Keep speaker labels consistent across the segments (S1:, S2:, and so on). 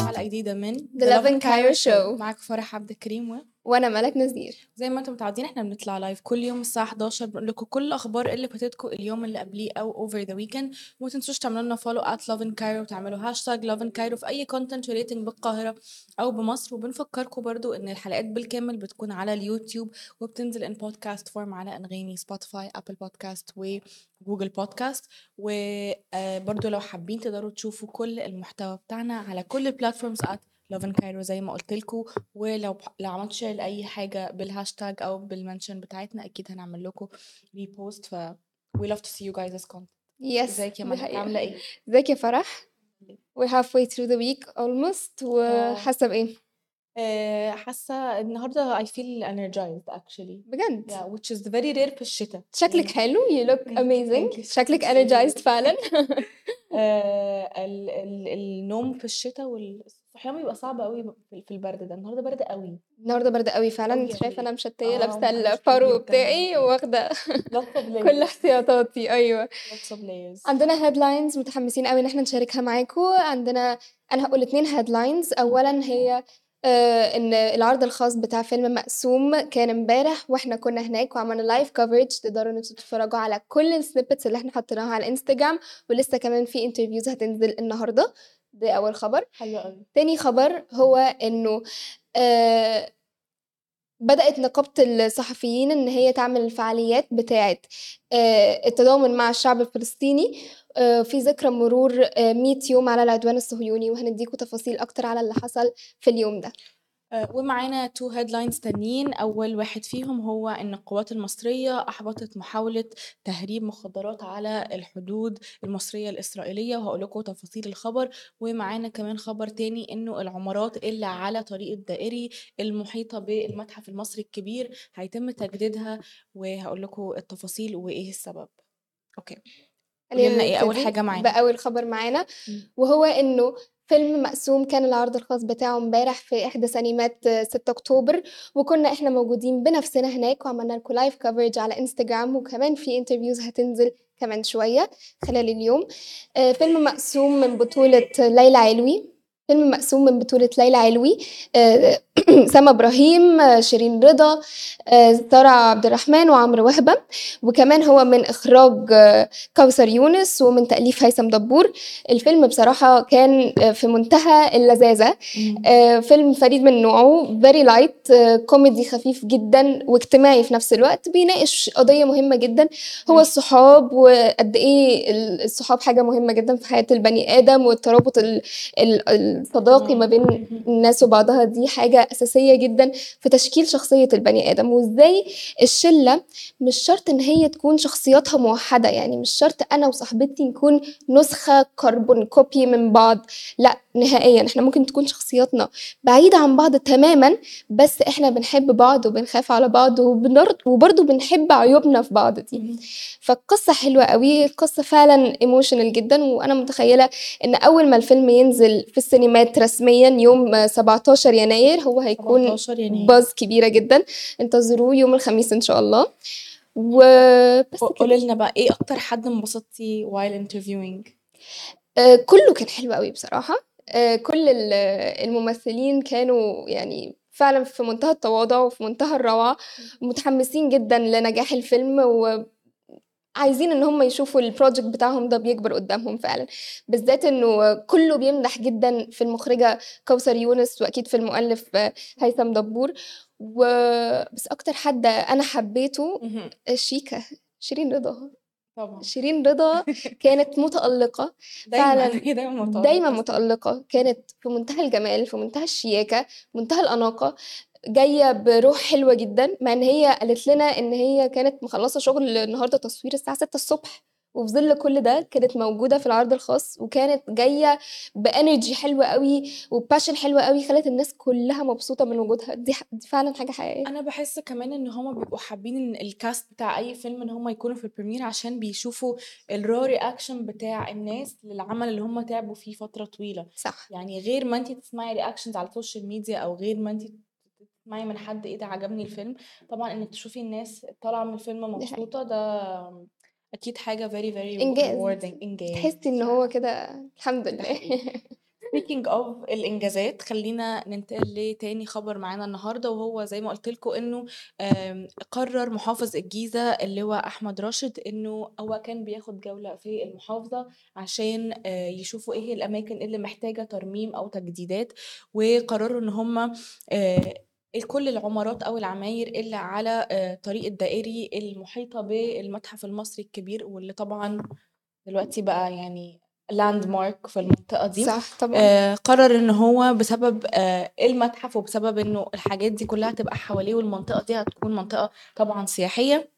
S1: حلقة جديدة من
S2: The Love and Cairo Show.
S1: معاك فرح عبد الكريم و
S2: وأنا ملك نذير.
S1: زي ما أنتم متعودين إحنا بنطلع live كل يوم الساعة 11 بنقول لكم كل الأخبار اللي فاتتكم اليوم اللي قبليه أو over the weekend. وما تنسوش تعملوا لنا follow at love and Cairo وتعملوا hashtag love and Cairo في أي content relating بالقاهرة أو بمصر. وبنفكركم برضو إن الحلقات بالكامل بتكون على اليوتيوب وبتنزل in podcast form على أنغامي سبوتيفاي أبل بودكاست وجوجل بودكاست وبرضو لو حابين تقدروا تشوفوا كل المحتوى بتاعنا على كل ال platforms at love and Cairo زي ما قلت لكم. ولو لو عملت share لأي حاجة بالهاشتاج أو بال mention بتاعتنا أكيد هنعمل لكم repost ف we love to see you guys as content.
S2: yes
S1: إزيك يا ملك؟ عاملة إيه؟
S2: إزيك يا فرح؟ we're halfway through the week almost. وحاسه بإيه؟
S1: آه، حاسة النهارده I feel energized actually.
S2: بجد؟
S1: Yeah which is very rare في الشتاء.
S2: شكلك حلو. You look amazing. شكلك energized فعلا.
S1: آه، ال ال النوم في الشتاء والصحيان بيبقى صعب قوي في البرد ده النهارده برد قوي
S2: النهارده برد قوي فعلا. أنت
S1: شايفة.
S2: أنا مشتية
S1: آه، لابسة
S2: الفرو. بتاعي
S1: واخدة
S2: كل احتياطاتي.
S1: أيوه.
S2: عندنا headlines متحمسين قوي إن إحنا نشاركها معاكم عندنا أنا هقول اتنين headlines اولا هي آه إن العرض الخاص بتاع فيلم مقسوم كان امبارح وإحنا كنا هناك وعملنا live coverage تقدروا إن أنتوا تتفرجوا على كل ال snippets اللي إحنا حطيناها على الانستجرام ولسه كمان في interviews هتنزل النهارده. ده أول خبر.
S1: حلو قوي
S2: تاني خبر هو إنه آه بدأت نقابة الصحفيين إن هي تعمل الفعاليات بتاعة آه، التضامن مع الشعب الفلسطيني آه، في ذكرى مرور آه، 100 يوم على العدوان الصهيوني وهنديكم تفاصيل أكتر على اللي حصل في اليوم ده.
S1: آه، ومعانا two headlines تانيين. أول واحد فيهم هو إن القوات المصرية أحبطت محاولة تهريب مخدرات على الحدود المصرية الإسرائيلية. وهقول لكم تفاصيل الخبر. ومعانا كمان خبر تاني إنه العمارات اللي على طريق الدائري المحيطة بالمتحف المصري الكبير هيتم تجديدها. وهقول لكم التفاصيل وإيه السبب. أوكي. قولي لنا إيه
S2: أول
S1: حاجة معانا.
S2: بأول خبر معانا. وهو إنه فيلم مقسوم كان العرض الخاص بتاعه امبارح في إحدى سينمات آه، 6 أكتوبر. وكنا إحنا موجودين بنفسنا هناك وعملنا لكم live coverage على انستجرام وكمان في interviews هتنزل كمان شوية خلال اليوم. آه، فيلم مقسوم من بطولة ليلى علوي. فيلم مقسوم من بطولة ليلى علوي. آه، سما إبراهيم آه، شيرين رضا سارة عبد الرحمن وعمرو وهبة وكمان هو من إخراج آه، كوثر يونس ومن تأليف هيثم دبور الفيلم بصراحة كان آه، في منتهى اللذاذة
S1: مم.
S2: آه، فيلم فريد من نوعه very light كوميدي خفيف جدا واجتماعي في نفس الوقت بيناقش قضية مهمة جدا هو. الصحاب وقد إيه ال- الصحاب حاجة مهمة جدا في حياة البني آدم والترابط ال- ال- الصداقي ما بين. الناس وبعضها دي حاجة أساسية جدا في تشكيل شخصية البني آدم وإزاي الشلة مش شرط إن هي تكون شخصياتها موحدة يعني مش شرط أنا وصاحبتي نكون نسخة carbon copy من بعض لأ نهائيا. إحنا ممكن تكون شخصياتنا بعيدة عن بعض تماما بس إحنا بنحب بعض وبنخاف على بعض وبرضه بنحب عيوبنا في بعض دي. فالقصة حلوة قوي القصة فعلا emotional جدا وأنا متخيلة إن أول ما الفيلم ينزل في السينمات رسميا يوم آه، 17 يناير هو هيكون
S1: 17 يناير.
S2: buzz كبيرة جدا. انتظروه يوم الخميس إن شاء الله. وبس
S1: قولي لنا بقى إيه أكتر حد انبسطتي while interviewing
S2: آه، كله كان حلو قوي بصراحة. آه، كل ال- الممثلين كانوا يعني فعلا في منتهى التواضع وفي منتهى الروعة متحمسين جدا لنجاح الفيلم وعايزين إن هم يشوفوا ال project بتاعهم ده بيكبر قدامهم فعلا. بالذات إنه كله بيمدح جدا في المخرجة كوثر يونس وأكيد في المؤلف آه، هيثم دبور. و... بس أكتر حد أنا حبيته. شيكا شيرين رضا.
S1: طبعا.
S2: شيرين رضا كانت متألقة فعلا
S1: دايما متألقة.
S2: دايما متألقة كانت في منتهى الجمال في منتهى الشياكة منتهى الأناقة جاية بروح حلوة جدا مع إن هي قالت لنا إن هي كانت مخلصة شغل النهاردة تصوير الساعة 6 الصبح. وفي ظل كل ده كانت موجودة في العرض الخاص وكانت جاية بenergy حلوة أوي وبpassion حلوة أوي خلّت الناس كلّها مبسوطة من وجودها، دي ح دي فعلًا حاجة حقيقية.
S1: أنا باحس كمان إن هُم بيبقوا حابين إن الcast بتاع أي فيلم إن هُم يكونوا في الpremiere عشان بيشوفوا الraw reaction بتاع الناس للعمل اللي هُم تعبوا فيه فترة طويلة،
S2: صح.
S1: يعني غير ما أنتِ تسمعي reactions على السوشيال ميديا أو غير ما أنتِ تسمعي من حد إيه ده عجبني الفيلم، طبعًا إنِّك تشوفي الناس طالعة من الفيلم. مبسوطة ده أكيد حاجة very very
S2: إنجاز،
S1: rewarding إنجاز.
S2: تحسّي إن هو كده الحمد لله.
S1: speaking of الإنجازات خلّينا ننتقل لتاني خبر معانا النهارده وهو زي ما قُلت لكم إنه آمم قرر محافظ الجيزة اللواء أحمد راشد إنه هو كان بياخد جولة في المحافظة عشان آآ يشوفوا إيه هي الأماكن اللي محتاجة ترميم أو تجديدات، وقرروا إن هُم كل العمارات أو العماير اللي على آآ الطريق الدائري المحيطة بالمتحف المصري الكبير واللي طبعًا دلوقتي بقى يعني landmark في المنطقة دي،
S2: صح طبعًا.
S1: آآ قرر إن هو بسبب آآ المتحف وبسبب إنه الحاجات دي كلّها هتبقى حواليه والمنطقة دي هتكون منطقة طبعًا سياحية،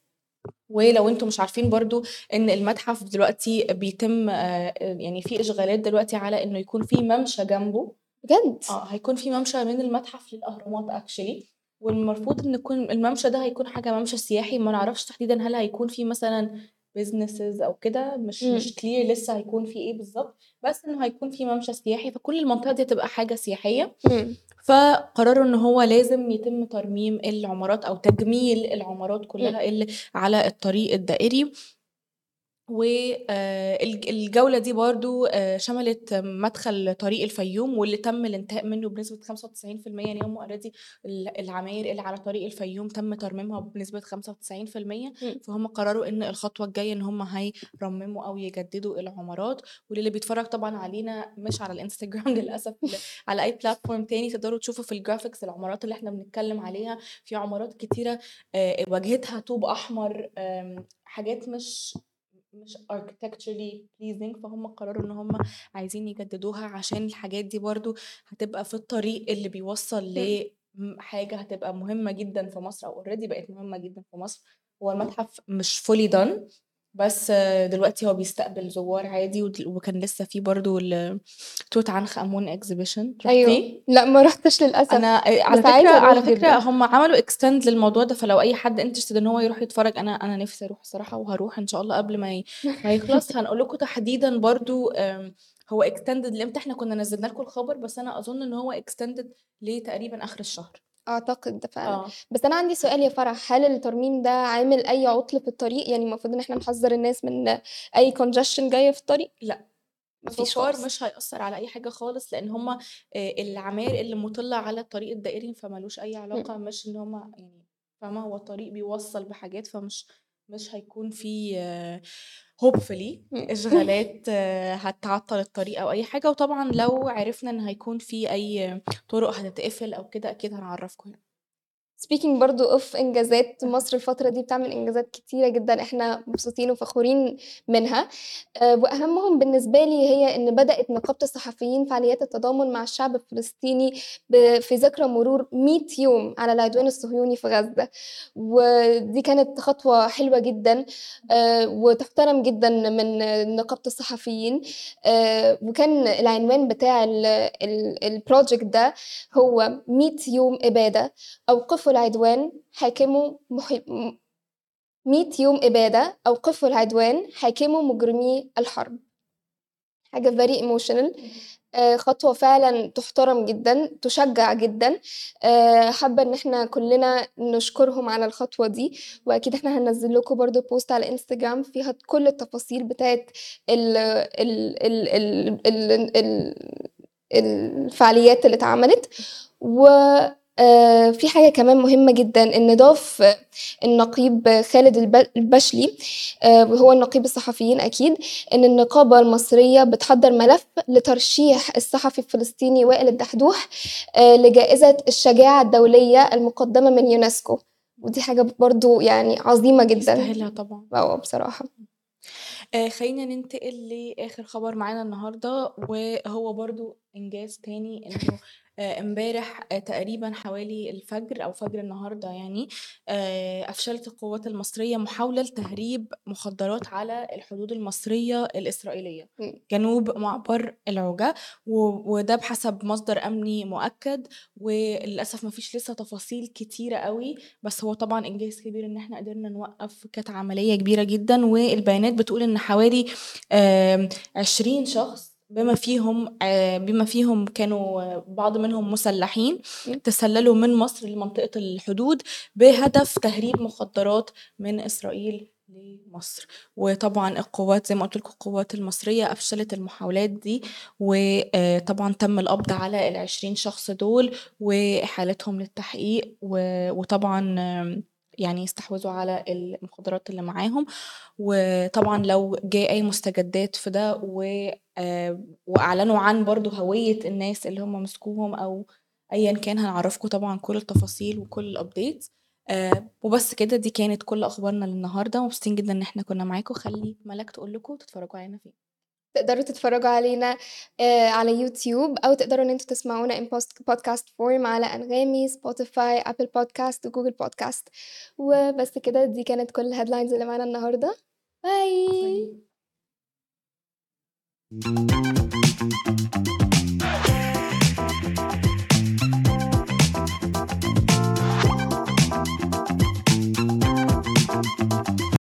S1: ولو أنتم مش عارفين برضه إن المتحف دلوقتي بيتم آآ يعني في إشغالات دلوقتي على إنه يكون في ممشى جنبه.
S2: بجد!
S1: آه، هيكون في ممشى من المتحف للأهرامات actually والمفروض إن يكون الممشى ده هيكون حاجة ممشى سياحي ما نعرفش تحديدًا هل هيكون في مثلًا businesses أو كده مش. مش clear لسه هيكون في إيه بالضبط، بس إنه هيكون في ممشى سياحي فكل المنطقة دي هتبقى حاجة سياحية،
S2: إمم.
S1: فقرروا إن هو لازم يتم ترميم العمارات أو تجميل العمارات. كلّها اللي على الطريق الدائري. و آآ الج الجولة دي برضه آآ شملت مدخل طريق الفيوم واللي تم الانتهاء منه بنسبة 95% يعني هُم ال العماير اللي على طريق الفيوم تم ترميمها بنسبة 95%
S2: إمم.
S1: فهُم قرروا إن الخطوة الجاية إن هُم هيرمموا أو يجددوا العمارات، وللي بيتفرج طبعًا علينا مش على الإنستجرام للأسف ل على أي platform تاني تقدروا تشوفوا في الgraphics العمارات اللي إحنا بنتكلم عليها، في عمارات كتيرة آآ واجهتها طوب آمم حاجات مش مش architecturally pleasing فهُم قرروا إن هُم عايزين يجددوها عشان الحاجات دي برضه هتبقى في الطريق اللي بيوصّل
S2: إمم.
S1: ل م حاجة هتبقى مهمة جدًا في مصر أو already بقت مهمة جدًا في مصر، هو المتحف مش fully done بس دلوقتي هو بيستقبل زوّار عادي ود وكان لسه في برضه ال توت عنخ exhibition
S2: أيوه،
S1: رُحتيه؟
S2: لأ ما رُحتش للأسف،
S1: أنا آآ على
S2: بس عايزة
S1: فكرة على فكرة
S2: جدًا.
S1: هُم عملوا extend للموضوع ده فلو أي حد interested إن هو يروح يتفرج أنا أنا نفسي أروح الصراحة وهاروح إن شاء الله قبل ما ي ما يخلص هنقول لكم تحديدًا برضه آمم هو extended لإمتى إحنا كنا نزّلنا لكم الخبر بس أنا أظن إن هو extended لتقريبًا آخر الشهر.
S2: أعتقد فعلًا،
S1: آه.
S2: بس أنا عندي سؤال يا فرح، هل الترميم ده عامل أي عُطل في الطريق؟ يعني المفروض إن إحنا نحذّر الناس من أي congestion جاية في الطريق؟
S1: far
S2: خالص.
S1: مش هيأثّر على أي حاجة خالص لإن هُم آآ العماير اللي مُطلة على الطريق الدائري فما لوش أي. علاقة مش إن هُم يعني فاهمة، هو الطريق بيوصّل بحاجات فمش مش هيكون في hopefully
S2: إمم.
S1: إشغالات هتعطّل الطريق أو أي حاجة، وطبعًا لو عرفنا إن هيكون في أي طرق هتتقفل أو كده أكيد هنعرّفكم يعني.
S2: Speaking برضه of إنجازات مصر الفترة دي بتعمل إنجازات كتيرة جدًا إحنا مبسوطين وفخورين منها، آآ وأهمهم بالنسبة لي هي إن بدأت نقابة الصحفيين فعاليات التضامن مع الشعب الفلسطيني في ذكرى مرور 100 يوم على العدوان الصهيوني في غزة، ودي كانت خطوة حلوة جدًا آآ وتُحترم جدًا من نقابة الصحفيين، آآ وكان العنوان بتاع ال ال الproject ده هو 100 يوم إبادة العدوان حاكموا محي م 100 يوم إبادة أوقفوا العدوان حاكموا مجرمي الحرب. حاجة very emotional. آآ خطوة فعلًا تُحترم جدًا، تُشجّع جدًا، آآ حابة إن إحنا كلنا نشكرهم على الخطوة دي، وأكيد إحنا هننزّل لكم برضه post على إنستجرام فيها كل التفاصيل بتاعة ال ال ال ال ال ال الفعاليات اللي اتعملت، و في حاجة كمان مهمة جدًا إن ضاف النقيب خالد الب البشلي آآ وهو نقيب الصحفيين أكيد، إن النقابة المصرية بتحضّر ملف لترشيح الصحفي الفلسطيني وائل الدحدوح آآ لجائزة الشجاعة الدولية المقدمة من يونسكو، ودي حاجة برضه يعني عظيمة جدًا.
S1: يستاهلها طبعًا.
S2: آه بصراحة.
S1: خلّينا ننتقل لآخر خبر معانا النهارده، وهو برضه إنجاز تاني إنه آآ إمبارح آآ تقريبًا حوالي الفجر أو فجر النهارده يعني آآ أفشلت القوات المصرية محاولة لتهريب مخدرات على الحدود المصرية الإسرائيلية،
S2: إمم.
S1: جنوب معبر العُجة و وده بحسب مصدر أمني مؤكد، وللأسف ما فيش لسه تفاصيل كتيرة أوي، بس هو طبعًا إنجاز كبير إن إحنا قدرنا نوقّف كانت عملية كبيرة جدًا، والبيانات بتقول إن حوالي آمم 20 شخص بما فيهم آآ بما فيهم كانوا بعض منهم مسلحين. تسللوا من مصر لمنطقة الحدود بهدف تهريب مخدرات من إسرائيل لمصر، وطبعًا القوات زي ما قُلت لكم القوات المصرية أفشلت المحاولات دي، وآآ طبعًا تم القبض على ال20 شخص دول وإحالتهم للتحقيق وطبعًا يعني استحوذوا على المخدرات اللي معاهم، وطبعًا لو جه أي مستجدات في ده و آآ وأعلنوا عن برضه هوية الناس اللي هم مسكوهم أو أيًا كان هنعرّفكم طبعًا كل التفاصيل وكل الupdates. آآ وبس كده دي كانت كل أخبارنا للنهاردة، مبسوطين جدًا إن إحنا كنا معاكم، خلّي ملاك تقول لكم تتفرجوا علينا فين.
S2: تقدروا تتفرجوا علينا آآ على يوتيوب أو تقدروا إن أنتم تسمعونا post podcast form على أنغامي، Spotify، Apple podcast وGoogle podcast وبس كده دي كانت كل الheadlines اللي معانا النهارده.
S1: باي.